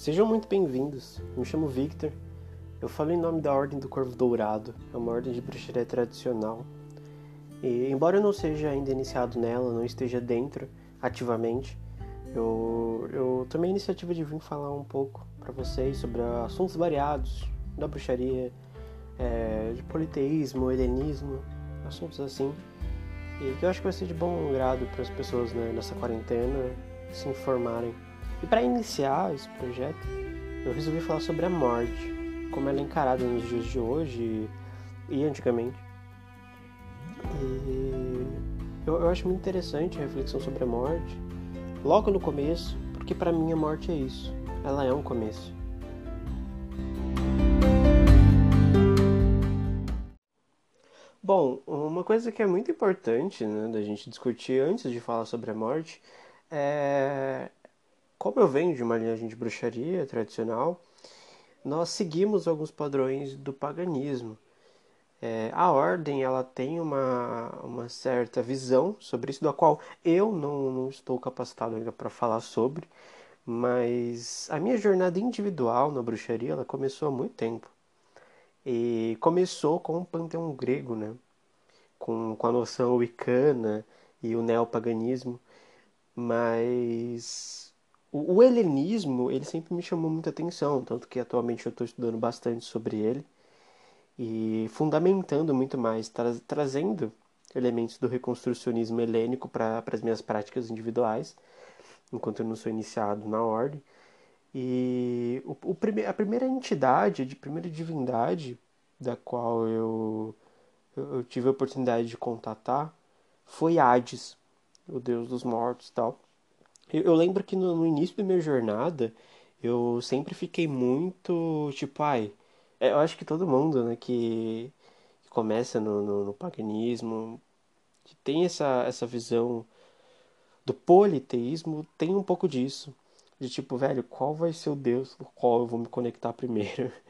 Sejam muito bem-vindos. Me chamo Victor. Eu falo em nome da Ordem do Corvo Dourado. É uma ordem de bruxaria tradicional. E embora eu não seja ainda iniciado nela, não esteja dentro ativamente, eu, eu tomei a iniciativa de vir falar um pouco para vocês sobre assuntos variados da bruxaria, é, de politeísmo, helenismo, assuntos assim. E que eu acho que vai ser de bom grado para as pessoas né, nessa quarentena se informarem. E para iniciar esse projeto, eu resolvi falar sobre a morte, como ela é encarada nos dias de hoje e antigamente. E eu, eu acho muito interessante a reflexão sobre a morte, logo no começo, porque para mim a morte é isso, ela é um começo. Bom, uma coisa que é muito importante né, da gente discutir antes de falar sobre a morte é. Como eu venho de uma linhagem de bruxaria tradicional, nós seguimos alguns padrões do paganismo. É, a ordem ela tem uma, uma certa visão sobre isso, da qual eu não, não estou capacitado ainda para falar sobre, mas a minha jornada individual na bruxaria ela começou há muito tempo. E começou com o panteão grego, né? com, com a noção wicana e o neopaganismo, mas o, o helenismo ele sempre me chamou muita atenção, tanto que atualmente eu estou estudando bastante sobre ele e fundamentando muito mais, tra trazendo elementos do reconstrucionismo helênico para as minhas práticas individuais, enquanto eu não sou iniciado na ordem. E o, o prime a primeira entidade, a primeira divindade da qual eu eu, tive a oportunidade de contatar foi Hades, o deus dos mortos e tal. Eu, eu lembro que no, no, início da minha jornada eu sempre fiquei muito tipo, ai, é, eu acho que todo mundo, né, que, que começa no, no, no, paganismo, que tem essa, essa visão do politeísmo, tem um pouco disso. De tipo, velho, qual vai ser o Deus com qual eu vou me conectar primeiro?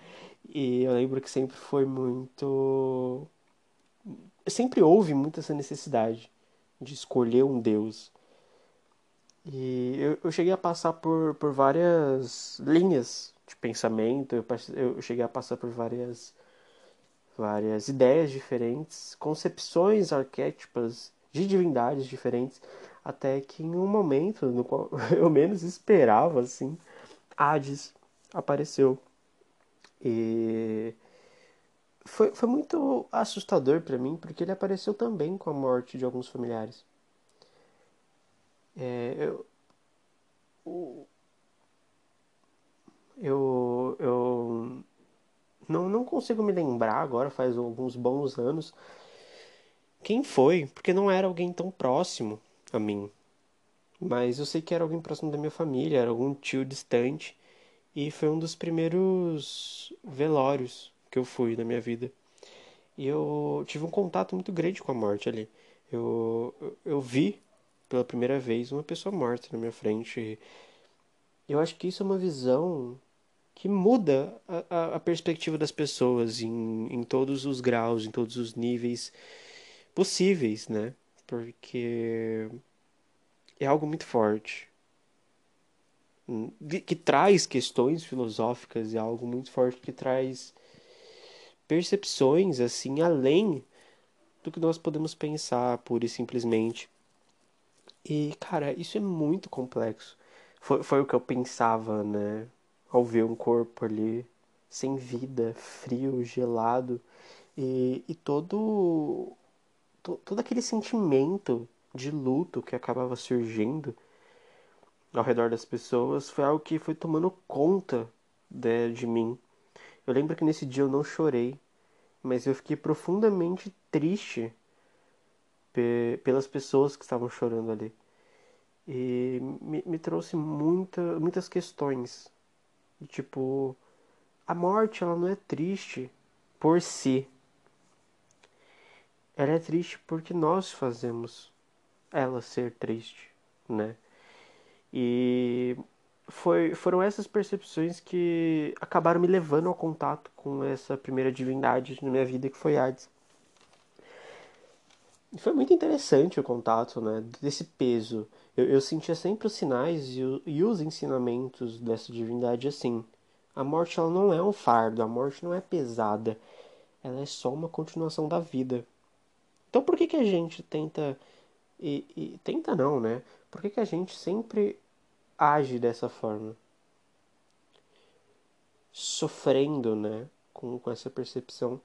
E eu lembro que sempre foi muito sempre houve muito essa necessidade de escolher um Deus. E eu, eu cheguei a passar por, por várias linhas de pensamento, eu, eu cheguei a passar por várias, várias ideias diferentes, concepções arquétipas de divindades diferentes, até que em um momento no qual eu menos esperava, assim, Hades apareceu. E foi, foi muito assustador para mim, porque ele apareceu também com a morte de alguns familiares. É, eu, eu, eu não, não consigo me lembrar agora, faz alguns bons anos, quem foi, porque não era alguém tão próximo a mim. Mas eu sei que era alguém próximo da minha família, era algum tio distante, e foi um dos primeiros velórios que eu fui na minha vida. E eu tive um contato muito grande com a morte ali. Eu, eu, eu vi pela primeira vez uma pessoa morta na minha frente. Eu acho que isso é uma visão que muda a, a, a perspectiva das pessoas em, em todos os graus, em todos os níveis possíveis, né? Porque é algo muito forte. Que traz questões filosóficas, é algo muito forte que traz percepções assim além do que nós podemos pensar pura e simplesmente. E, cara, isso é muito complexo. Foi, foi o que eu pensava, né? Ao ver um corpo ali sem vida, frio, gelado. E, e todo, to, todo aquele sentimento de luto que acabava surgindo ao redor das pessoas foi algo que foi tomando conta de, de mim. Eu lembro que nesse dia eu não chorei, mas eu fiquei profundamente triste pelas pessoas que estavam chorando ali. E me, me trouxe muita, muitas questões. E, tipo, a morte ela não é triste por si. Ela é triste porque nós fazemos ela ser triste, né? E foi, foram essas percepções que acabaram me levando ao contato com essa primeira divindade na minha vida, que foi Hades. Foi muito interessante o contato, né? Desse peso. Eu, eu sentia sempre os sinais e, o, e os ensinamentos dessa divindade assim. A morte ela não é um fardo, a morte não é pesada, ela é só uma continuação da vida. Então por que, que a gente tenta. E, e tenta não, né? Por que, que a gente sempre age dessa forma? Sofrendo, né? Com, com essa percepção.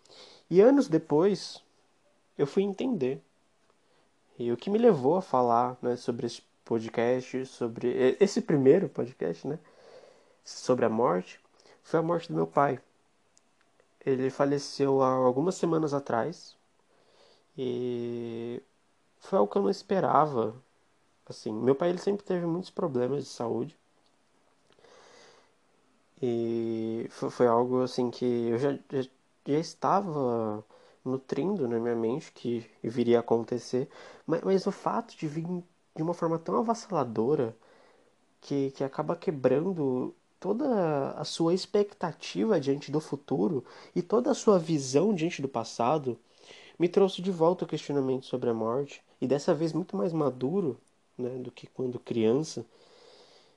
E anos depois, eu fui entender. E o que me levou a falar né, sobre esse podcast, sobre esse primeiro podcast, né? Sobre a morte, foi a morte do meu pai. Ele faleceu há algumas semanas atrás. E foi algo que eu não esperava. Assim, meu pai ele sempre teve muitos problemas de saúde. E foi, foi algo assim que eu já, já, já estava nutrindo na minha mente que viria a acontecer, mas, mas o fato de vir de uma forma tão avassaladora que, que acaba quebrando toda a sua expectativa diante do futuro e toda a sua visão diante do passado me trouxe de volta o questionamento sobre a morte. E dessa vez muito mais maduro né, do que quando criança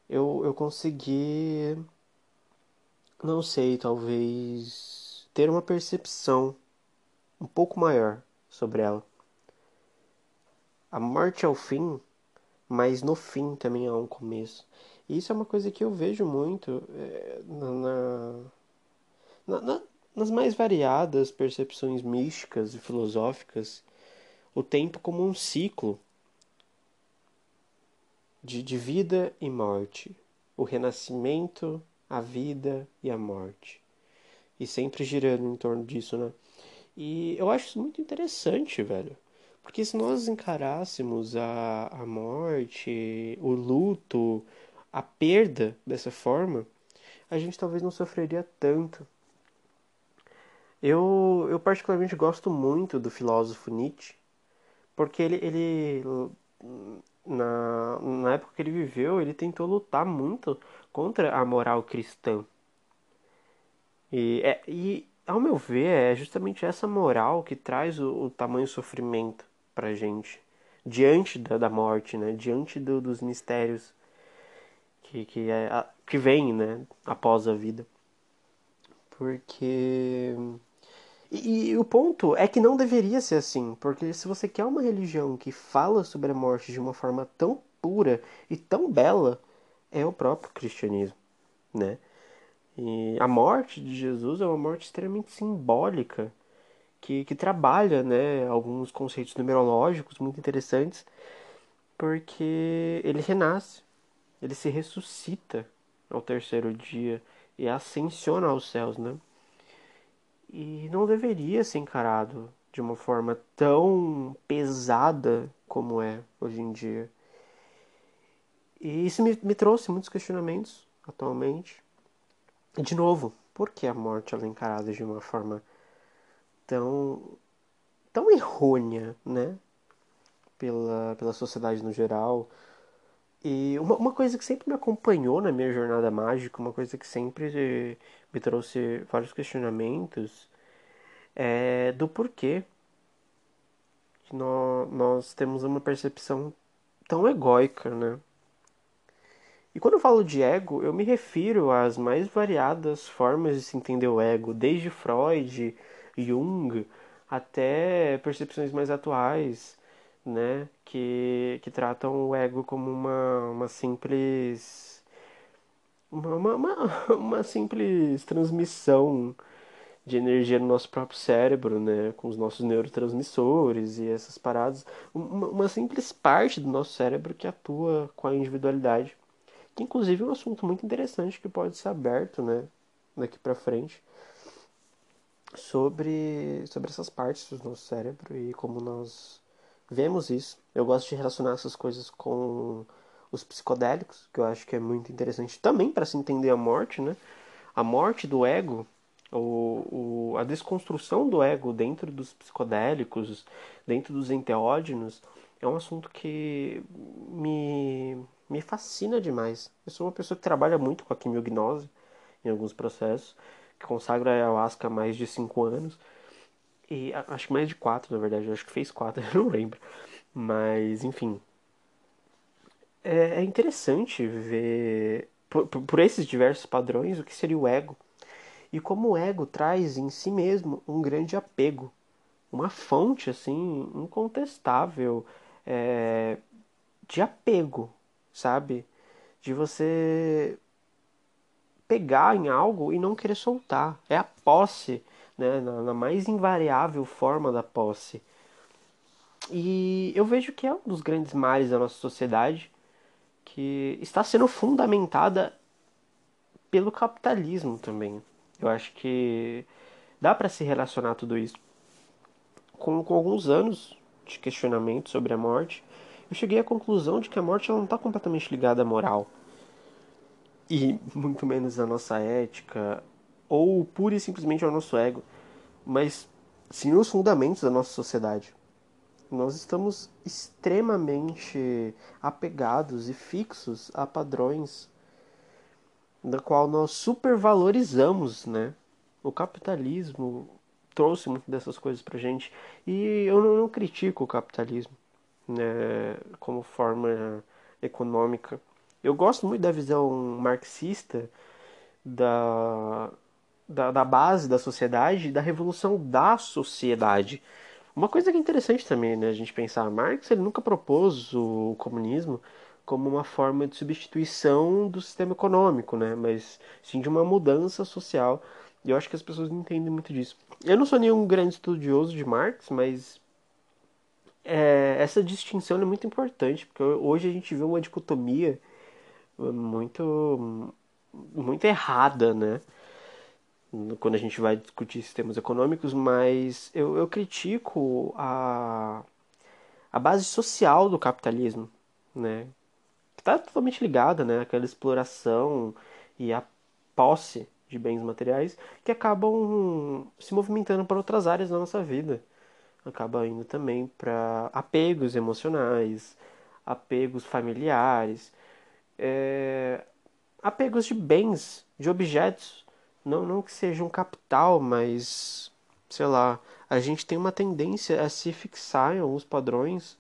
eu, eu consegui não sei talvez ter uma percepção um pouco maior sobre ela. A morte é o fim, mas no fim também há um começo. E isso é uma coisa que eu vejo muito é, na, na, na, nas mais variadas percepções místicas e filosóficas, o tempo como um ciclo de, de vida e morte, o renascimento, a vida e a morte. E sempre girando em torno disso, né? E eu acho isso muito interessante, velho. Porque se nós encarássemos a, a morte, o luto, a perda dessa forma, a gente talvez não sofreria tanto. Eu, eu particularmente gosto muito do filósofo Nietzsche, porque ele, ele na, na época que ele viveu, ele tentou lutar muito contra a moral cristã. E, é, e ao meu ver, é justamente essa moral que traz o, o tamanho sofrimento pra gente diante da, da morte, né? Diante do, dos mistérios que que é que vem, né, após a vida. Porque e, e, o ponto é que não deveria ser assim, porque se você quer uma religião que fala sobre a morte de uma forma tão pura e tão bela, é o próprio cristianismo, né? E a morte de Jesus é uma morte extremamente simbólica, que, que trabalha né, alguns conceitos numerológicos muito interessantes, porque ele renasce, ele se ressuscita ao terceiro dia e ascensiona aos céus, né? E não deveria ser encarado de uma forma tão pesada como é hoje em dia. E isso me, me trouxe muitos questionamentos atualmente de novo, por que a morte é encarada de uma forma tão tão errônea, né? Pela, pela sociedade no geral. E uma, uma coisa que sempre me acompanhou na minha jornada mágica, uma coisa que sempre me trouxe vários questionamentos, é do porquê que nós, nós temos uma percepção tão egóica, né? E quando eu falo de ego, eu me refiro às mais variadas formas de se entender o ego, desde Freud, Jung, até percepções mais atuais, né, que, que tratam o ego como uma, uma simples uma, uma, uma, simples transmissão de energia no nosso próprio cérebro, né, com os nossos neurotransmissores e essas paradas, uma, uma simples parte do nosso cérebro que atua com a individualidade que inclusive é um assunto muito interessante que pode ser aberto, né, daqui para frente, sobre, sobre essas partes do nosso cérebro e como nós vemos isso. Eu gosto de relacionar essas coisas com os psicodélicos, que eu acho que é muito interessante também para se entender a morte, né? A morte do ego, o, o, a desconstrução do ego dentro dos psicodélicos, dentro dos enteógenos, é um assunto que me me fascina demais. Eu sou uma pessoa que trabalha muito com a quimiognose em alguns processos, que consagra a ayahuasca há mais de 5 anos. E acho que mais de quatro, na verdade. Acho que fez quatro, eu não lembro. Mas, enfim. É, é interessante ver, por, por esses diversos padrões, o que seria o ego. E como o ego traz em si mesmo um grande apego. Uma fonte, assim, incontestável é, de apego, sabe? De você pegar em algo e não querer soltar. É a posse, né? na, na mais invariável forma da posse. E eu vejo que é um dos grandes males da nossa sociedade que está sendo fundamentada pelo capitalismo também. Eu acho que dá para se relacionar tudo isso. Com, com, alguns anos de questionamento sobre a morte, eu cheguei à conclusão de que a morte ela não está completamente ligada à moral e muito menos à nossa ética ou pura e simplesmente ao nosso ego, mas sim os fundamentos da nossa sociedade. Nós estamos extremamente apegados e fixos a padrões da qual nós supervalorizamos, né? O capitalismo trouxe muito dessas coisas pra gente e eu não critico o capitalismo, né, como forma econômica. Eu gosto muito da visão marxista da, da, da base da sociedade e da revolução da sociedade. Uma coisa que é interessante também, né, a gente pensar, Marx ele nunca propôs o comunismo como uma forma de substituição do sistema econômico, né, mas sim de uma mudança social. E eu acho que as pessoas não entendem muito disso. Eu não sou nenhum grande estudioso de Marx, mas é, essa distinção é muito importante, porque hoje a gente vê uma dicotomia muito muito errada, né? quando a gente vai discutir sistemas econômicos, mas eu, eu critico a, a base social do capitalismo, né? Que está totalmente ligada, né? Aquela exploração e a posse de bens materiais que acabam se movimentando para outras áreas da nossa vida. Acaba indo também para apegos emocionais, apegos familiares, é, apegos de bens, de objetos não, não que seja um capital, mas sei lá, a gente tem uma tendência a se fixar em alguns padrões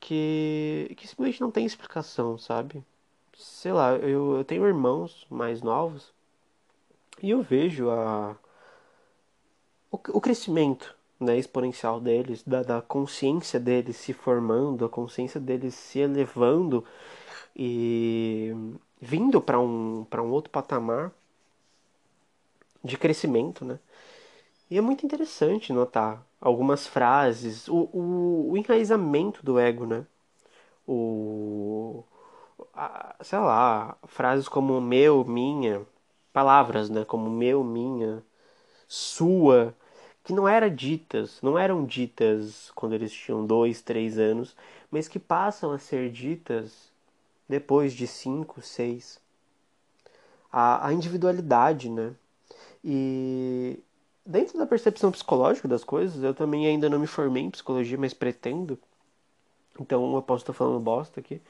que, que simplesmente não tem explicação, sabe? Sei lá, eu, eu tenho irmãos mais novos e eu vejo a, o, o crescimento né, exponencial deles, da, da consciência deles se formando, a consciência deles se elevando e vindo para um, um outro patamar de crescimento, né? E é muito interessante notar algumas frases, o, o, o enraizamento do ego, né? O, a, sei lá, frases como meu, minha, palavras, né? Como meu, minha, sua, que não eram ditas, não eram ditas quando eles tinham dois, três anos, mas que passam a ser ditas depois de cinco, seis. A, a individualidade, né? E dentro da percepção psicológica das coisas, eu também ainda não me formei em psicologia, mas pretendo. Então eu posso estar falando bosta aqui.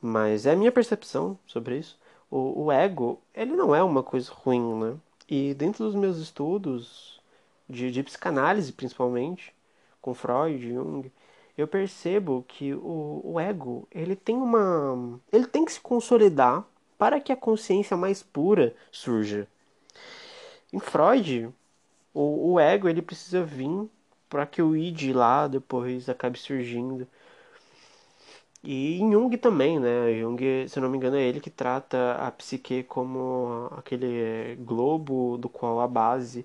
Mas é a minha percepção sobre isso. O, o ego, ele não é uma coisa ruim, né? E dentro dos meus estudos, de, de psicanálise principalmente, com Freud, Jung, eu percebo que o, o ego ele tem uma ele tem que se consolidar para que a consciência mais pura surja em Freud o, o ego ele precisa vir para que o id lá depois acabe surgindo e em Jung também, né? Jung, se eu não me engano, é ele que trata a psique como aquele globo do qual a base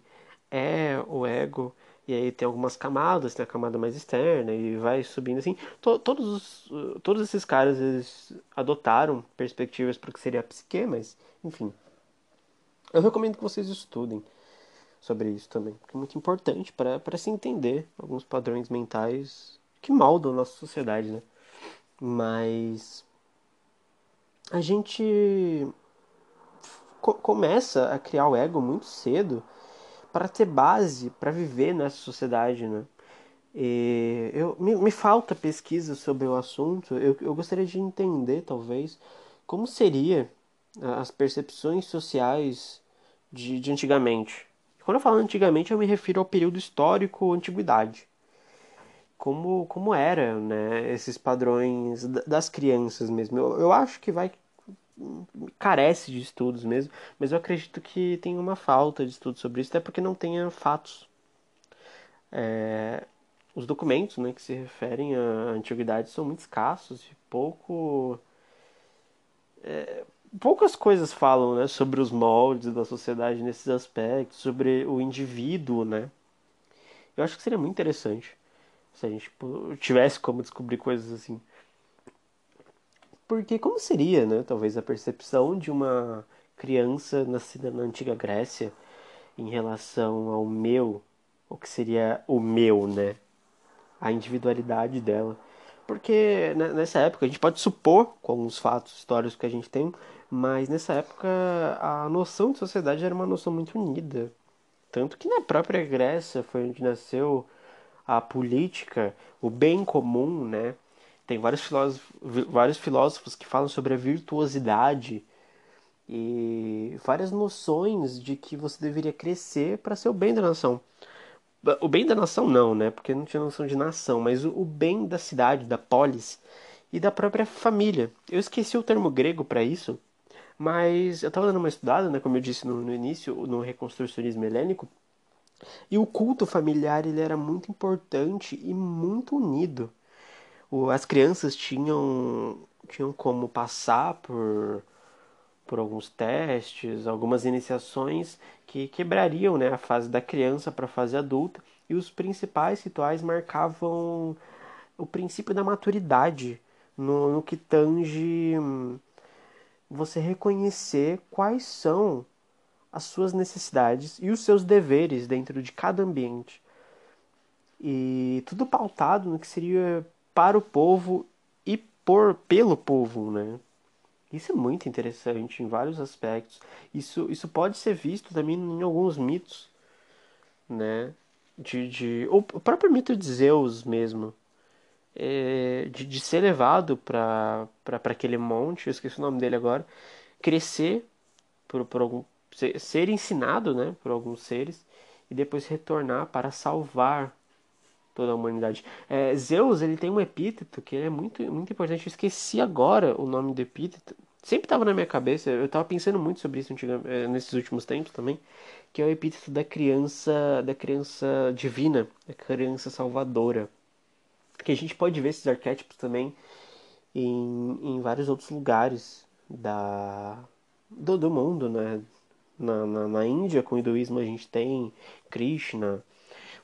é o ego. E aí tem algumas camadas, tem a camada mais externa e vai subindo assim. To, todos, todos esses caras eles adotaram perspectivas para o que seria a psique, mas enfim. Eu recomendo que vocês estudem sobre isso também, porque é muito importante para se entender alguns padrões mentais que moldam a nossa sociedade, né? Mas a gente co começa a criar o ego muito cedo para ter base para viver nessa sociedade, né? E eu, me, me falta pesquisa sobre o assunto. Eu, eu gostaria de entender, talvez, como seria as percepções sociais de, de antigamente. Quando eu falo antigamente, eu me refiro ao período histórico antiguidade. Como, como era, né, esses padrões das crianças mesmo. Eu, eu acho que vai carece de estudos mesmo, mas eu acredito que tem uma falta de estudos sobre isso, até porque não tenha fatos. É, os documentos né, que se referem à antiguidade são muito escassos e pouco. É, poucas coisas falam né, sobre os moldes da sociedade nesses aspectos, sobre o indivíduo, né? Eu acho que seria muito interessante se a gente tivesse como descobrir coisas assim. Porque como seria, né, talvez a percepção de uma criança nascida na antiga Grécia em relação ao meu, o que seria o meu, né? A individualidade dela. Porque né, nessa época a gente pode supor com os fatos históricos que a gente tem, mas nessa época a noção de sociedade era uma noção muito unida. Tanto que na própria Grécia foi onde nasceu a política, o bem comum, né? Tem vários filósofos, vários filósofos que falam sobre a virtuosidade e várias noções de que você deveria crescer para ser o bem da nação. O bem da nação não, né? Porque não tinha noção de nação, mas o bem da cidade, da polis e da própria família. Eu esqueci o termo grego para isso, mas eu estava dando uma estudada, né, como eu disse no, no início, no reconstrucionismo helênico, e o culto familiar ele era muito importante e muito unido as crianças tinham, tinham como passar por, por alguns testes, algumas iniciações que quebrariam né, a fase da criança para a fase adulta, e os principais rituais marcavam o princípio da maturidade, no, no que tange hum, você reconhecer quais são as suas necessidades e os seus deveres dentro de cada ambiente. E tudo pautado no que seria para o povo e por pelo povo, né? Isso é muito interessante em vários aspectos. Isso, isso pode ser visto também em alguns mitos, né? De, de, o próprio mito de Zeus mesmo. É, de, de ser levado para aquele monte, eu esqueci o nome dele agora, crescer por, por algum, ser, ser ensinado né, por alguns seres e depois retornar para salvar toda a humanidade. É, Zeus, ele tem um epíteto que é muito, muito importante. Eu esqueci agora o nome do epíteto. Sempre estava na minha cabeça. Eu estava pensando muito sobre isso é, nesses últimos tempos também, que é o epíteto da criança, da criança divina, da criança salvadora. Que a gente pode ver esses arquétipos também em, em vários outros lugares da do, do mundo, né? Na, na, na Índia, com o hinduísmo, a gente tem Krishna,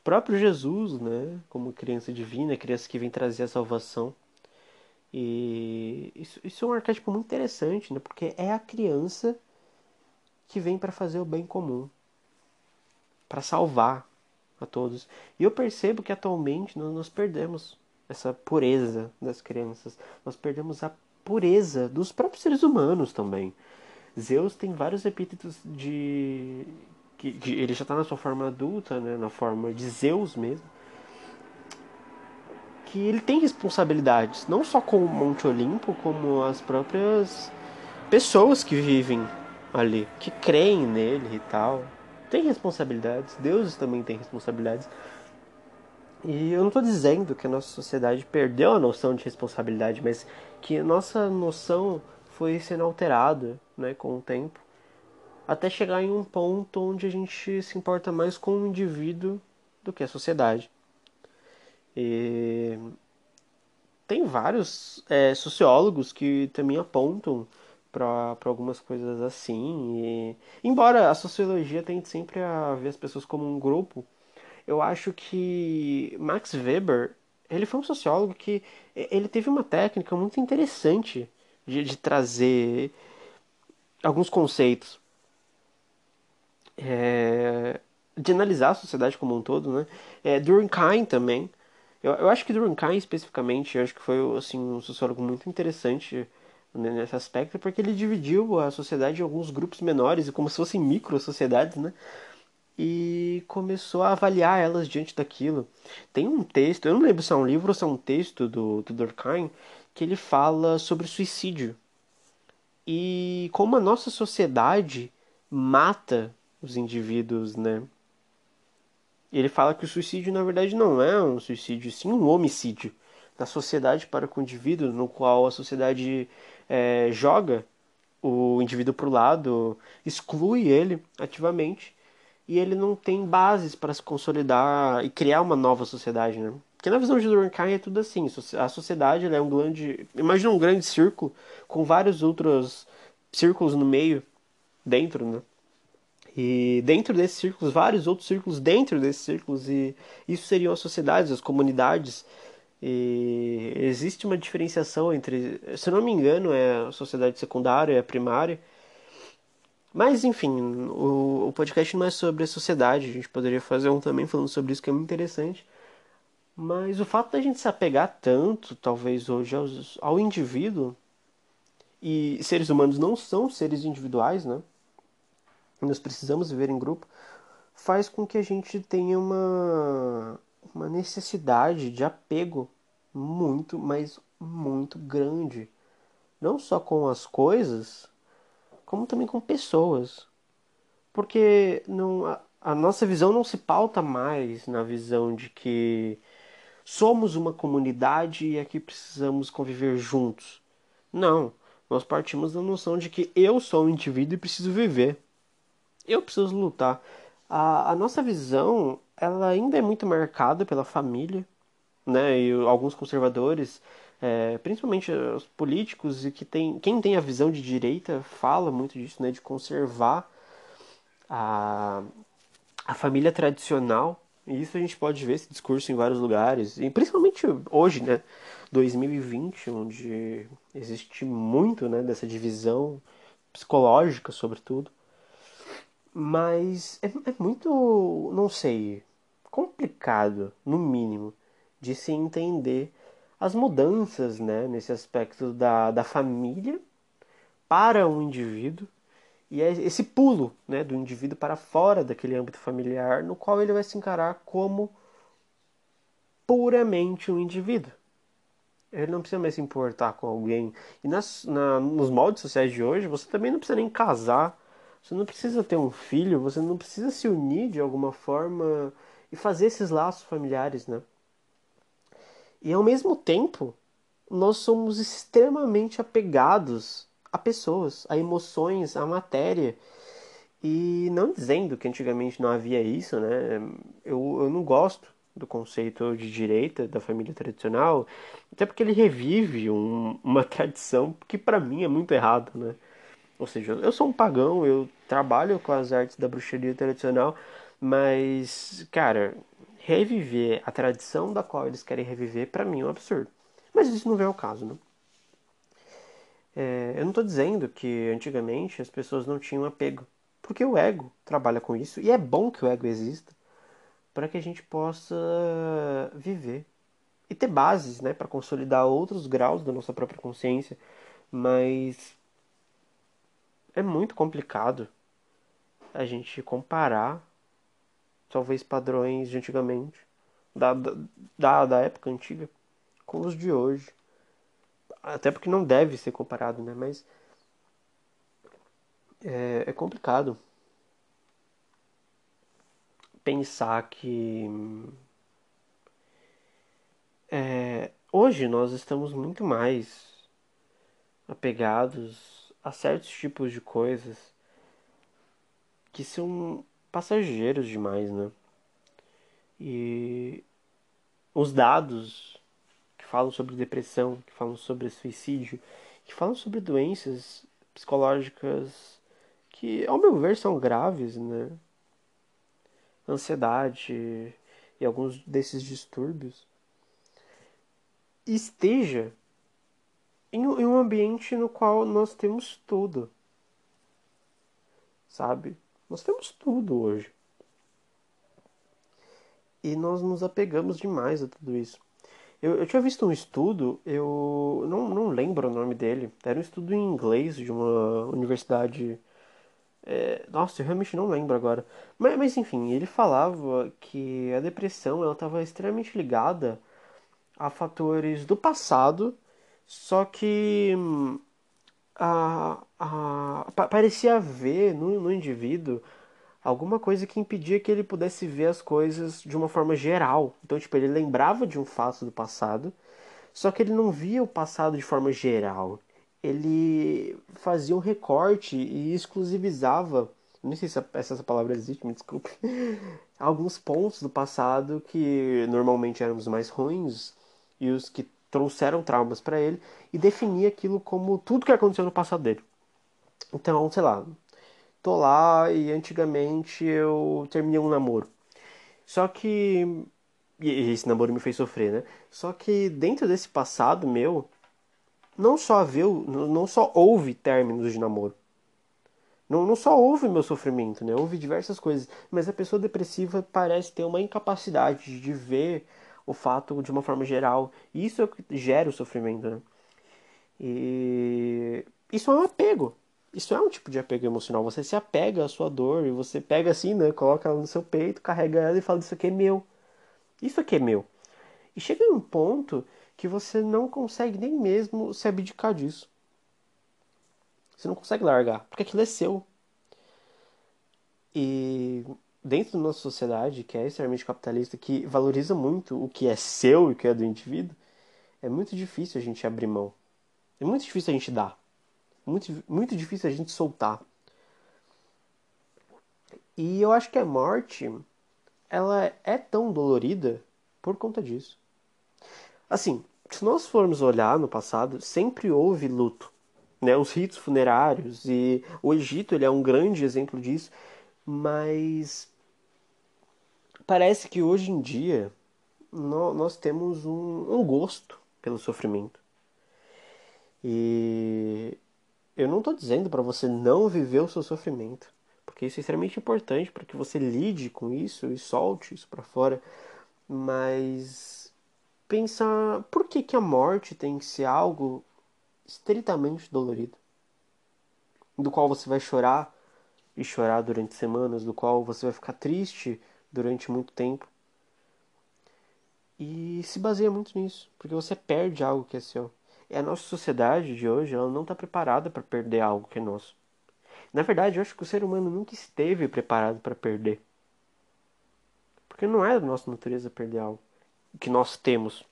próprio Jesus, né, como criança divina, criança que vem trazer a salvação. E isso, isso é um arquétipo muito interessante, né, porque é a criança que vem para fazer o bem comum, para salvar a todos. E eu percebo que atualmente nós, nós perdemos essa pureza das crianças, nós perdemos a pureza dos próprios seres humanos também. Zeus tem vários epítetos de que, que ele já está na sua forma adulta, né, na forma de Zeus mesmo, que ele tem responsabilidades, não só com o Monte Olimpo, como as próprias pessoas que vivem ali, que creem nele e tal. Tem responsabilidades, deuses também têm responsabilidades. E eu não estou dizendo que a nossa sociedade perdeu a noção de responsabilidade, mas que a nossa noção foi sendo alterada né, com o tempo até chegar em um ponto onde a gente se importa mais com o indivíduo do que a sociedade. E tem vários é, sociólogos que também apontam para algumas coisas assim. E, embora a sociologia tente sempre a ver as pessoas como um grupo, eu acho que Max Weber ele foi um sociólogo que ele teve uma técnica muito interessante de, de trazer alguns conceitos é, de analisar a sociedade como um todo, né? É, Durkheim também. Eu, eu acho que Durkheim especificamente, eu acho que foi assim um sociólogo muito interessante nesse aspecto, porque ele dividiu a sociedade em alguns grupos menores, como se fossem micro-sociedades, né? E começou a avaliar elas diante daquilo. Tem um texto, eu não lembro se é um livro ou se é um texto do, do Durkheim, que ele fala sobre suicídio. E como a nossa sociedade mata os indivíduos, né? Ele fala que o suicídio na verdade não é um suicídio, sim um homicídio da sociedade para com o indivíduo, no qual a sociedade é, joga o indivíduo para o lado, exclui ele ativamente e ele não tem bases para se consolidar e criar uma nova sociedade, né? Porque na visão de Durkheim é tudo assim, a sociedade é um grande, imagina um grande círculo com vários outros círculos no meio, dentro, né? E dentro desses círculos, vários outros círculos dentro desses círculos, e isso seriam as sociedades, as comunidades. E existe uma diferenciação entre, se não me engano, é a sociedade secundária e a primária. Mas, enfim, o, o podcast não é sobre a sociedade, a gente poderia fazer um também falando sobre isso, que é muito interessante. Mas o fato da gente se apegar tanto, talvez hoje, aos, ao indivíduo, e seres humanos não são seres individuais, né? Nós precisamos viver em grupo, faz com que a gente tenha uma, uma necessidade de apego muito, mas muito grande. Não só com as coisas, como também com pessoas. Porque não, a, a nossa visão não se pauta mais na visão de que somos uma comunidade e aqui precisamos conviver juntos. Não, nós partimos da noção de que eu sou um indivíduo e preciso viver eu preciso lutar. A, a nossa visão, ela ainda é muito marcada pela família, né? E alguns conservadores, é, principalmente os políticos e que tem, quem tem a visão de direita fala muito disso, né? De conservar a, a família tradicional. E isso a gente pode ver esse discurso em vários lugares, e principalmente hoje, né? 2020, onde existe muito né, dessa divisão psicológica, sobretudo. Mas é, é muito, não sei, complicado, no mínimo, de se entender as mudanças né, nesse aspecto da, da família para um indivíduo e é esse pulo né, do indivíduo para fora daquele âmbito familiar no qual ele vai se encarar como puramente um indivíduo. Ele não precisa mais se importar com alguém. E nas, na, nos moldes sociais de hoje, você também não precisa nem casar você não precisa ter um filho, você não precisa se unir de alguma forma e fazer esses laços familiares, né? E ao mesmo tempo, nós somos extremamente apegados a pessoas, a emoções, a matéria. E não dizendo que antigamente não havia isso, né? Eu, eu não gosto do conceito de direita da família tradicional, até porque ele revive um, uma tradição que para mim é muito errada, né? Ou seja, eu sou um pagão, eu trabalho com as artes da bruxaria tradicional, mas, cara, reviver a tradição da qual eles querem reviver, para mim é um absurdo. Mas isso não vem ao caso, né? É, eu não estou dizendo que antigamente as pessoas não tinham apego, porque o ego trabalha com isso e é bom que o ego exista para que a gente possa viver e ter bases, né, para consolidar outros graus da nossa própria consciência, mas é muito complicado a gente comparar talvez padrões de antigamente, da, da, da época antiga, com os de hoje. Até porque não deve ser comparado, né? Mas é, é complicado pensar que é, hoje nós estamos muito mais apegados a certos tipos de coisas que são passageiros demais, né? E os dados que falam sobre depressão, que falam sobre suicídio, que falam sobre doenças psicológicas que, ao meu ver, são graves, né? Ansiedade e alguns desses distúrbios esteja em, um ambiente no qual nós temos tudo. Sabe? Nós temos tudo hoje. E nós nos apegamos demais a tudo isso. Eu, eu tinha visto um estudo, eu não, não lembro o nome dele. Era um estudo em inglês de uma universidade. É, nossa, eu realmente não lembro agora. Mas, mas enfim, ele falava que a depressão estava extremamente ligada a fatores do passado só que a, a, parecia haver no, no indivíduo alguma coisa que impedia que ele pudesse ver as coisas de uma forma geral. Então, tipo, ele lembrava de um fato do passado, só que ele não via o passado de forma geral. Ele fazia um recorte e exclusivizava, não sei se essa palavra existe, me desculpe, alguns pontos do passado que normalmente eram os mais ruins e os que trouxeram traumas para ele e definia aquilo como tudo que aconteceu no passado dele. Então, sei lá, tô lá e antigamente eu terminei um namoro. Só que. E esse namoro me fez sofrer, né? Só que dentro desse passado meu, não só viu, não só houve términos de namoro. Não, não só houve meu sofrimento, né? Houve diversas coisas. Mas a pessoa depressiva parece ter uma incapacidade de ver o fato de uma forma geral. E isso é o que gera o sofrimento, né? E isso é um apego. Isso é um tipo de apego emocional. Você se apega à sua dor e você pega assim, né? Coloca ela no seu peito, carrega ela e fala: Isso aqui é meu. Isso aqui é meu. E chega um ponto que você não consegue nem mesmo se abdicar disso. Você não consegue largar, porque aquilo é seu. E dentro da nossa sociedade, que é extremamente capitalista, que valoriza muito o que é seu e o que é do indivíduo, é muito difícil a gente abrir mão. É muito difícil a gente dar. Muito, muito difícil a gente soltar. E eu acho que a morte, ela é tão dolorida por conta disso. Assim, se nós formos olhar no passado, sempre houve luto. Né? Os ritos funerários e o Egito ele é um grande exemplo disso, mas parece que hoje em dia nós temos um, gosto pelo sofrimento. E eu não estou dizendo para você não viver o seu sofrimento, porque isso é extremamente importante para que você lide com isso e solte isso para fora, mas pensa por que, que a morte tem que ser algo estritamente dolorido, do qual você vai chorar e chorar durante semanas, do qual você vai ficar triste durante muito tempo. E se baseia muito nisso, porque você perde algo que é seu. E a nossa sociedade de hoje, ela não está preparada para perder algo que é nosso. Na verdade, eu acho que o ser humano nunca esteve preparado para perder. Porque não é da nossa natureza perder algo que nós temos.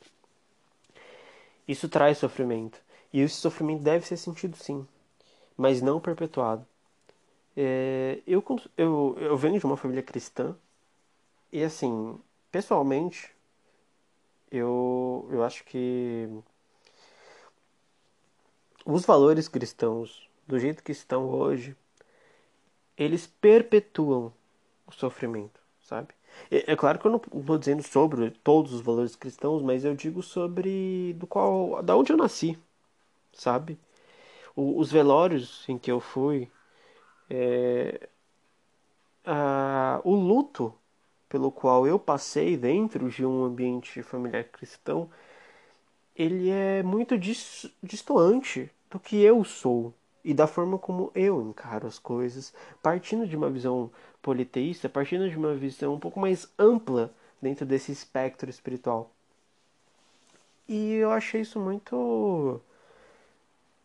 Isso traz sofrimento. E esse sofrimento deve ser sentido sim, mas não perpetuado. É, eu, eu, eu venho de uma família cristã e assim, pessoalmente, eu, eu acho que os valores cristãos, do jeito que estão hoje, eles perpetuam o sofrimento, sabe? É, é claro que eu não estou dizendo sobre todos os valores cristãos, mas eu digo sobre do qual, da onde eu nasci, sabe? O, os velórios em que eu fui, é, a, o luto pelo qual eu passei dentro de um ambiente familiar cristão, ele é muito dis, distoante do que eu sou e da forma como eu encaro as coisas, partindo de uma visão politeísta, partindo de uma visão um pouco mais ampla dentro desse espectro espiritual. E eu achei isso muito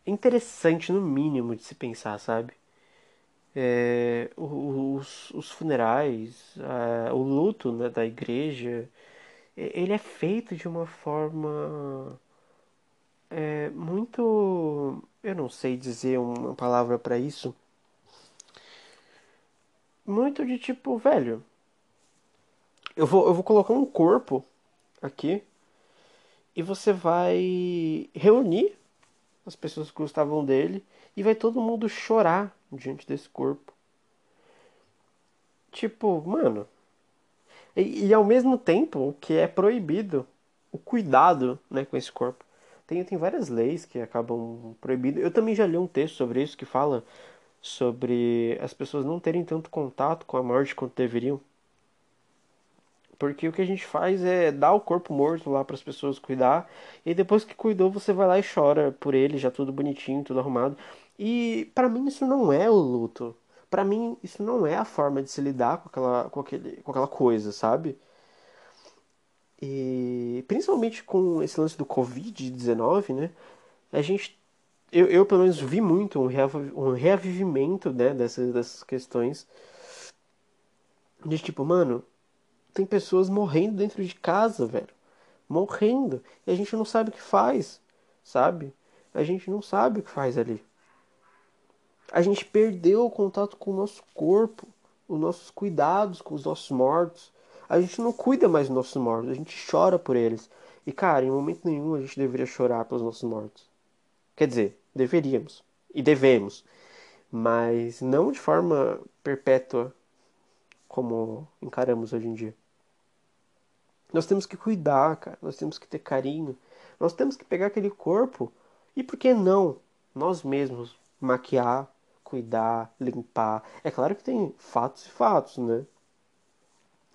interessante, no mínimo, de se pensar, sabe? É, os, os, funerais, o luto né, da igreja, ele é feito de uma forma é, muito. Eu não sei dizer uma palavra para isso. Muito de tipo, velho. Eu vou, eu vou colocar um corpo aqui e você vai reunir as pessoas que gostavam dele e vai todo mundo chorar diante desse corpo. Tipo, mano. E, e, ao mesmo tempo, o que é proibido, o cuidado né, com esse corpo. Tem, tem várias leis que acabam proibindo. Eu também já li um texto sobre isso que fala sobre as pessoas não terem tanto contato com a morte quanto deveriam. Porque o que a gente faz é dar o corpo morto lá para as pessoas cuidar, e depois que cuidou, você vai lá e chora por ele, já tudo bonitinho, tudo arrumado. E para mim isso não é o luto. Para mim isso não é a forma de se lidar com aquela, com aquele, com aquela coisa, sabe? E principalmente com esse lance do Covid-19, né? A gente. Eu, eu pelo menos vi muito um, reav um reavivimento né, dessas, dessas questões. De tipo, mano, tem pessoas morrendo dentro de casa, velho. Morrendo. E a gente não sabe o que faz, sabe? A gente não sabe o que faz ali. A gente perdeu o contato com o nosso corpo, os nossos cuidados com os nossos mortos. A gente não cuida mais dos nossos mortos, a gente chora por eles. E cara, em momento nenhum a gente deveria chorar pelos nossos mortos. Quer dizer, deveríamos e devemos, mas não de forma perpétua como encaramos hoje em dia. Nós temos que cuidar, cara. Nós temos que ter carinho. Nós temos que pegar aquele corpo e, por que não, nós mesmos maquiar, cuidar, limpar. É claro que tem fatos e fatos, né?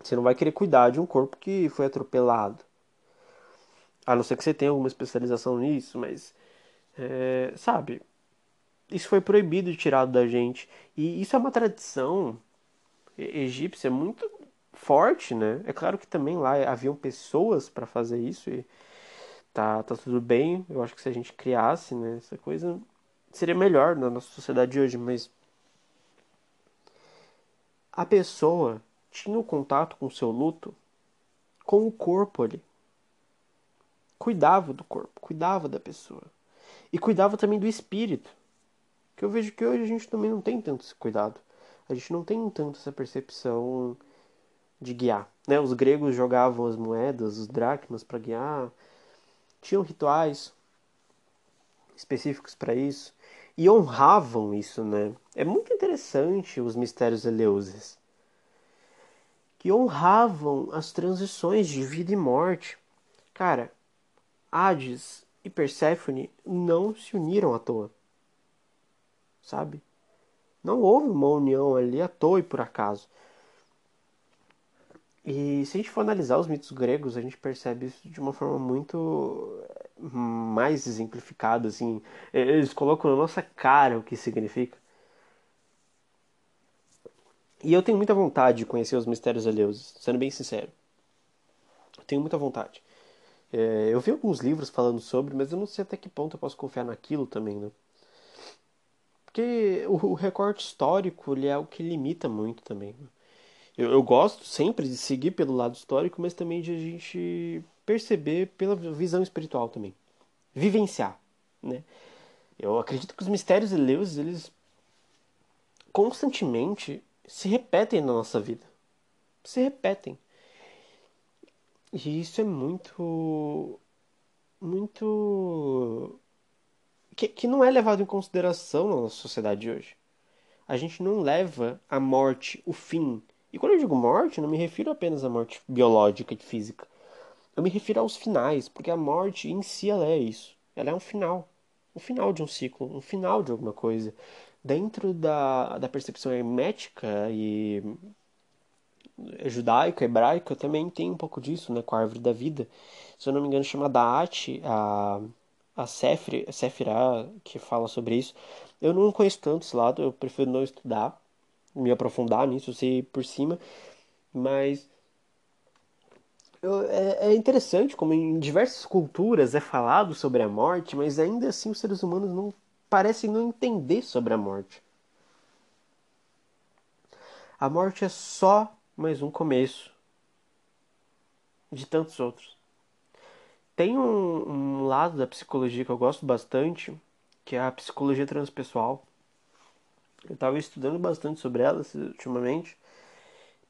Você não vai querer cuidar de um corpo que foi atropelado. A não ser que você tenha alguma especialização nisso, mas. É, sabe? Isso foi proibido e tirado da gente. E isso é uma tradição egípcia muito forte, né? É claro que também lá haviam pessoas para fazer isso e tá, tá tudo bem. Eu acho que se a gente criasse, né, essa coisa seria melhor na nossa sociedade de hoje, mas a pessoa tinha o contato com o seu luto com o corpo ali. Cuidava do corpo, cuidava da pessoa. E cuidava também do espírito. Que eu vejo que hoje a gente também não tem tanto esse cuidado. A gente não tem tanto essa percepção de guiar. Né? Os gregos jogavam as moedas, os dracmas para guiar, tinham rituais específicos para isso e honravam isso, né? É muito interessante os mistérios eleuses que honravam as transições de vida e morte. Cara, Hades e Perséfone não se uniram à toa. Sabe? Não houve uma união ali à toa e por acaso. E se a gente for analisar os mitos gregos, a gente percebe isso de uma forma muito mais exemplificada, assim. Eles colocam na nossa cara o que significa. E eu tenho muita vontade de conhecer os mistérios alheios, sendo bem sincero. Eu tenho muita vontade. É, eu vi alguns livros falando sobre, mas eu não sei até que ponto eu posso confiar naquilo também, né? Porque o, o recorte histórico ele é o que limita muito também. Né? Eu, eu gosto sempre de seguir pelo lado histórico, mas também de a gente perceber pela visão espiritual também. Vivenciar, né? Eu acredito que os mistérios eleuses, eles constantemente se repetem na nossa vida. Se repetem. E isso é muito. Muito. Que, que não é levado em consideração na nossa sociedade de hoje. A gente não leva a morte, o fim, e quando eu digo morte, não me refiro apenas à morte biológica e física. Eu me refiro aos finais, porque a morte em si ela é isso. Ela é um final. Um final de um ciclo, um final de alguma coisa. Dentro da, da percepção hermética e judaica, hebraica, também tem um pouco disso, né, com a árvore da vida. Se eu não me engano, chama Daat, a, a Séfira, que fala sobre isso. Eu não conheço tanto esse lado, eu prefiro não estudar me aprofundar nisso, sei por cima, mas é, é, interessante como em diversas culturas é falado sobre a morte, mas ainda assim os seres humanos não parecem não entender sobre a morte. A morte é só mais um começo de tantos outros. Tem um, um lado da psicologia que eu gosto bastante, que é a psicologia transpessoal eu estava estudando bastante sobre ela ultimamente,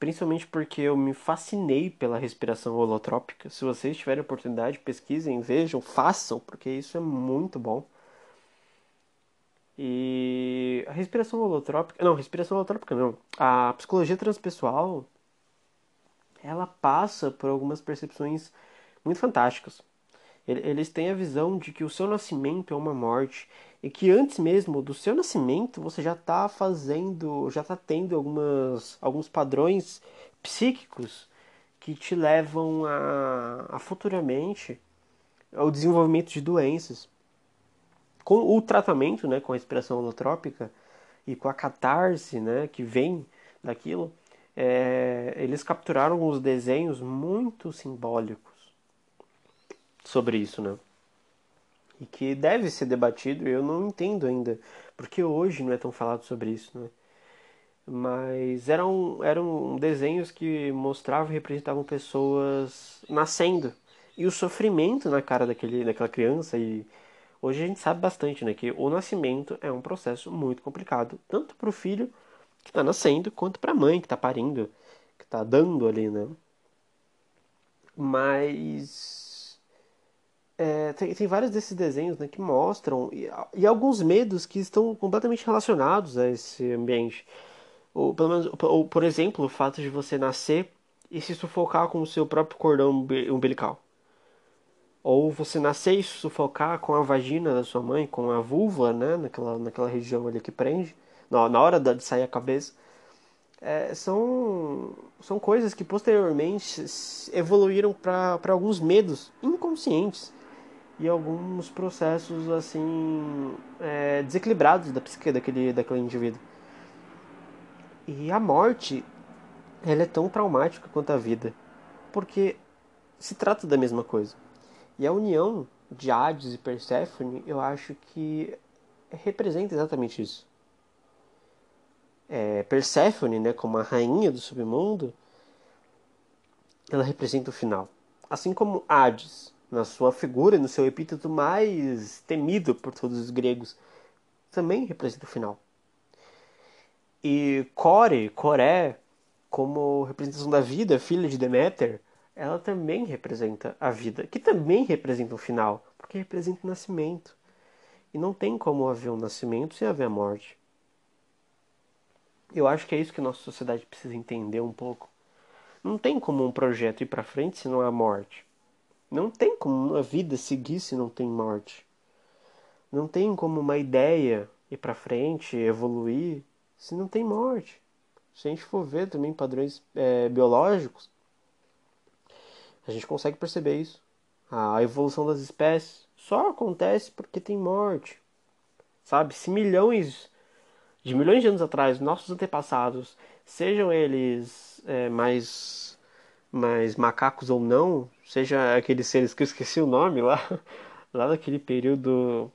principalmente porque eu me fascinei pela respiração holotrópica. Se vocês tiverem oportunidade, pesquisem, vejam, façam, porque isso é muito bom. E a respiração holotrópica, não, respiração holotrópica não. A psicologia transpessoal ela passa por algumas percepções muito fantásticas. Eles têm a visão de que o seu nascimento é uma morte e que antes mesmo do seu nascimento você já está fazendo, já está tendo algumas, alguns padrões psíquicos que te levam a, a futuramente ao desenvolvimento de doenças. Com o tratamento, né, com a respiração holotrópica e com a catarse, né, que vem daquilo, é, eles capturaram alguns desenhos muito simbólicos sobre isso, né? E que deve ser debatido, e eu não entendo ainda, porque hoje não é tão falado sobre isso, né? mas eram, eram desenhos que mostravam e representavam pessoas nascendo e o sofrimento na cara daquele, daquela criança e hoje a gente sabe bastante né, que o nascimento é um processo muito complicado tanto para o filho que está nascendo quanto para a mãe que está parindo que está dando ali né mas é, tem, tem vários desses desenhos né, que mostram e, e alguns medos que estão completamente relacionados a esse ambiente ou, pelo menos, ou, por exemplo, o fato de você nascer e se sufocar com o seu próprio cordão umbilical. Ou você nascer e se sufocar com a vagina da sua mãe, com a vulva, né, naquela, naquela região ali que prende, na, na hora de sair a cabeça. É, são, são coisas que posteriormente evoluíram para alguns medos inconscientes e alguns processos assim é, desequilibrados da psique daquele, daquele indivíduo. E a morte, ela é tão traumática quanto a vida, porque se trata da mesma coisa. E a união de Hades e Perséfone, eu acho que representa exatamente isso. É, Perséfone, né, como a rainha do submundo, ela representa o final. Assim como Hades, na sua figura, no seu epíteto mais temido por todos os gregos, também representa o final. E Core, Coré, como representação da vida, filha de Deméter, ela também representa a vida, que também representa o final, porque representa o nascimento. E não tem como haver um nascimento sem haver a morte. Eu acho que é isso que a nossa sociedade precisa entender um pouco. Não tem como um projeto ir para frente se não há morte. Não tem como a vida seguir se não tem morte. Não tem como uma ideia ir para frente, evoluir se não tem morte. Se a gente for ver também padrões é, biológicos, a gente consegue perceber isso. A evolução das espécies só acontece porque tem morte. Sabe? Se milhões de milhões de anos atrás, nossos antepassados, sejam eles é, mais, mais macacos ou não, seja aqueles seres que eu esqueci o nome lá, lá daquele período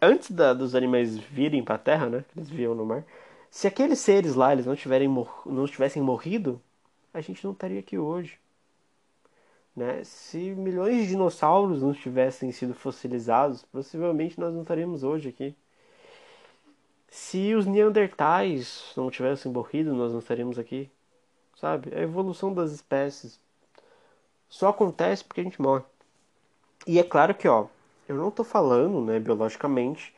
antes da, dos animais virem para a Terra, né? Eles viam no mar. Se aqueles seres lá eles não, tiverem não tivessem morrido, a gente não estaria aqui hoje. Né? Se milhões de dinossauros não tivessem sido fossilizados, possivelmente nós não estaríamos hoje aqui. Se os Neandertais não tivessem morrido, nós não estaríamos aqui. Sabe? A evolução das espécies só acontece porque a gente morre. E é claro que, ó, eu não estou falando, né, biologicamente,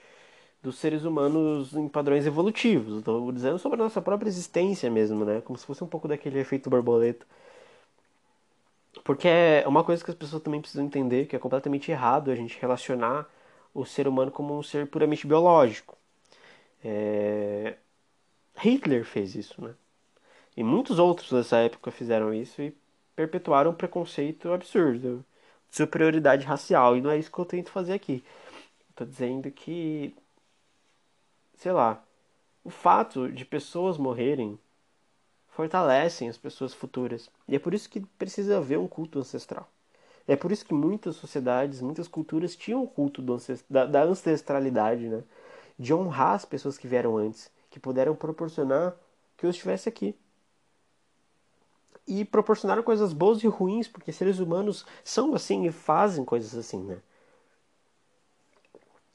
dos seres humanos em padrões evolutivos. Estou dizendo sobre a nossa própria existência mesmo, né? Como se fosse um pouco daquele efeito borboleta. Porque é uma coisa que as pessoas também precisam entender, que é completamente errado a gente relacionar o ser humano como um ser puramente biológico. É... Hitler fez isso, né? E muitos outros dessa época fizeram isso e perpetuaram um preconceito absurdo de superioridade racial. E não é isso que eu tento fazer aqui. Estou dizendo que sei lá, o fato de pessoas morrerem fortalecem as pessoas futuras. E é por isso que precisa haver um culto ancestral. É por isso que muitas sociedades, muitas culturas tinham o culto da, da ancestralidade, né? De honrar as pessoas que vieram antes, que puderam proporcionar que eu estivesse aqui. E proporcionaram coisas boas e ruins, porque seres humanos são assim e fazem coisas assim, né?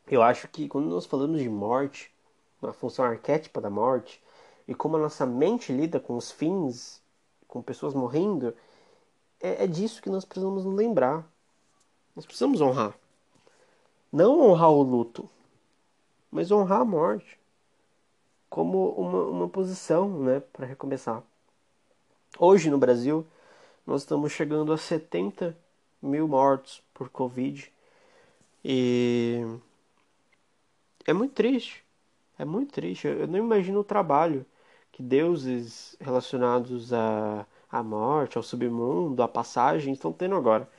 Eu acho que quando nós falamos de morte, uma função arquétipa da morte, e como a nossa mente lida com os fins, com pessoas morrendo, é, é disso que nós precisamos lembrar. Nós precisamos honrar. Não honrar o luto, mas honrar a morte como uma, uma posição né, para recomeçar. Hoje no Brasil, nós estamos chegando a 70 mil mortos por Covid. E é muito triste. É muito triste. Eu não imagino o trabalho que deuses relacionados à, à morte, ao submundo, à passagem estão tendo agora.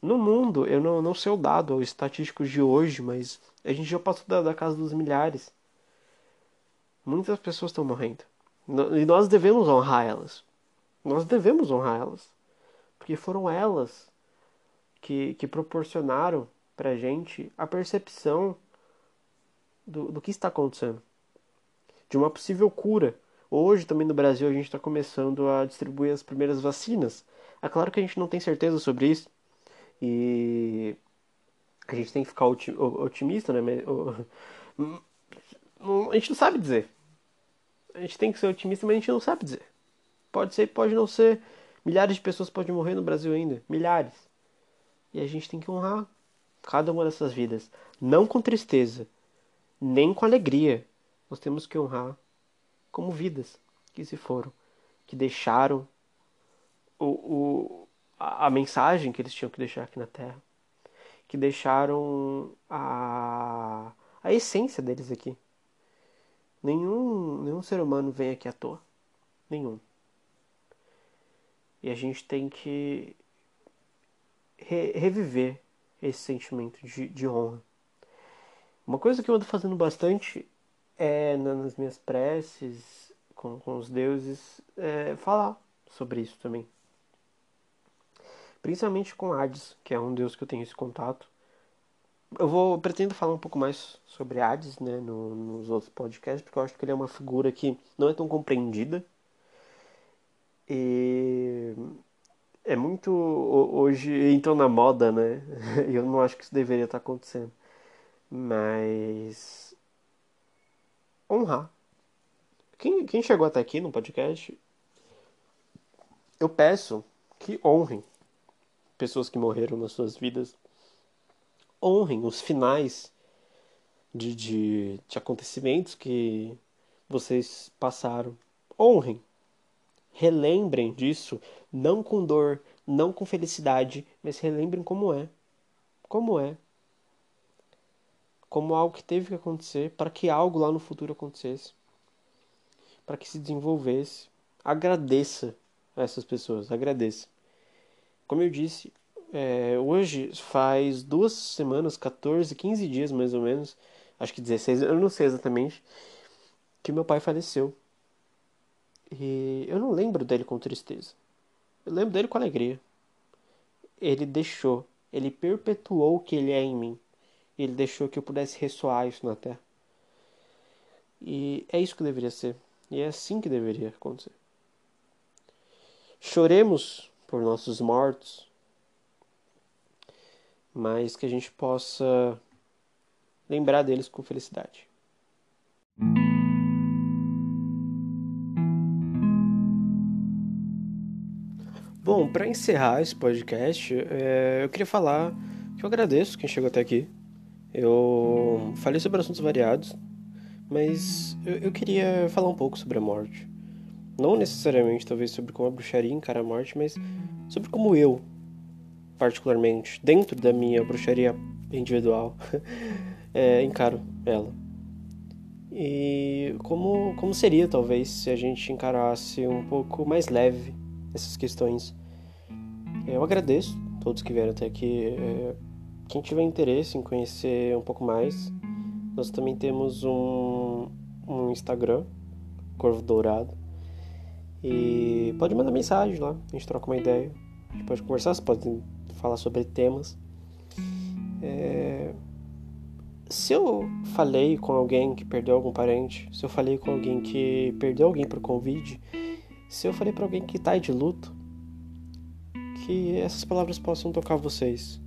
No mundo, eu não, não sei o dado ou estatísticos de hoje, mas a gente já passou da, da casa dos milhares. Muitas pessoas estão morrendo. E nós devemos honrar elas. Nós devemos honrar elas. Porque foram elas que, que proporcionaram pra gente a percepção do, do que está acontecendo, de uma possível cura, Hoje também no Brasil a gente está começando a distribuir as primeiras vacinas. É claro que a gente não tem certeza sobre isso e a gente tem que ficar otimista, né? A gente não sabe dizer. A gente tem que ser otimista, mas a gente não sabe dizer. Pode ser, pode não ser. Milhares de pessoas podem morrer no Brasil ainda. Milhares. E a gente tem que honrar cada uma dessas vidas. Não com tristeza, nem com alegria. Nós temos que honrar como vidas que se foram, que deixaram o, o, a, a mensagem que eles tinham que deixar aqui na Terra, que deixaram a, a essência deles aqui. Nenhum, nenhum ser humano vem aqui à toa. Nenhum. E a gente tem que re, reviver esse sentimento de, de honra. Uma coisa que eu ando fazendo bastante é nas minhas preces com, com os deuses é, falar sobre isso também. Principalmente com Hades, que é um deus que eu tenho esse contato. Eu vou pretendo falar um pouco mais sobre Hades, né, no, nos outros podcasts, porque eu acho que ele é uma figura que não é tão compreendida. E é muito hoje entrou na moda, né? Eu não acho que isso deveria estar acontecendo. Mas honrar. Quem, quem chegou até aqui no podcast, eu peço que honrem pessoas que morreram nas suas vidas. Honrem os finais de, de, de acontecimentos que vocês passaram. Honrem. Relembrem disso, não com dor, não com felicidade, mas relembrem como é. Como é como algo que teve que acontecer para que algo lá no futuro acontecesse, para que se desenvolvesse. Agradeça a essas pessoas, agradeça. Como eu disse, é, hoje faz duas semanas, 14, 15 dias mais ou menos, acho que 16, eu não sei exatamente, que meu pai faleceu. E eu não lembro dele com tristeza. Eu lembro dele com alegria. Ele deixou, ele perpetuou o que ele é em mim. Ele deixou que eu pudesse ressoar isso na terra. E é isso que deveria ser. E é assim que deveria acontecer. Choremos por nossos mortos, mas que a gente possa lembrar deles com felicidade. Bom, para encerrar esse podcast, é, eu queria falar que eu agradeço quem chegou até aqui. Eu falei sobre assuntos variados, mas eu, eu, queria falar um pouco sobre a morte. Não necessariamente, talvez, sobre como a bruxaria encara a morte, mas sobre como eu, particularmente, dentro da minha bruxaria individual, é, encaro ela. E como, como seria, talvez, se a gente encarasse um pouco mais leve essas questões. Eu agradeço todos que vieram até aqui. É, quem tiver interesse em conhecer um pouco mais, nós também temos um, um Instagram, Corvo Dourado. E pode mandar mensagem lá, a gente troca uma ideia. A gente pode conversar, você pode falar sobre temas. É... Se eu falei com alguém que perdeu algum parente, se eu falei com alguém que perdeu alguém por Covid, se eu falei para alguém que tá de luto, que essas palavras possam tocar vocês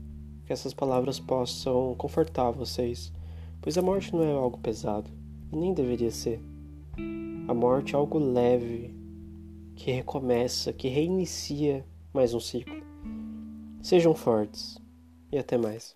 que essas palavras possam confortar vocês, pois a morte não é algo pesado nem deveria ser. A morte é algo leve que recomeça, que reinicia mais um ciclo. Sejam fortes e até mais.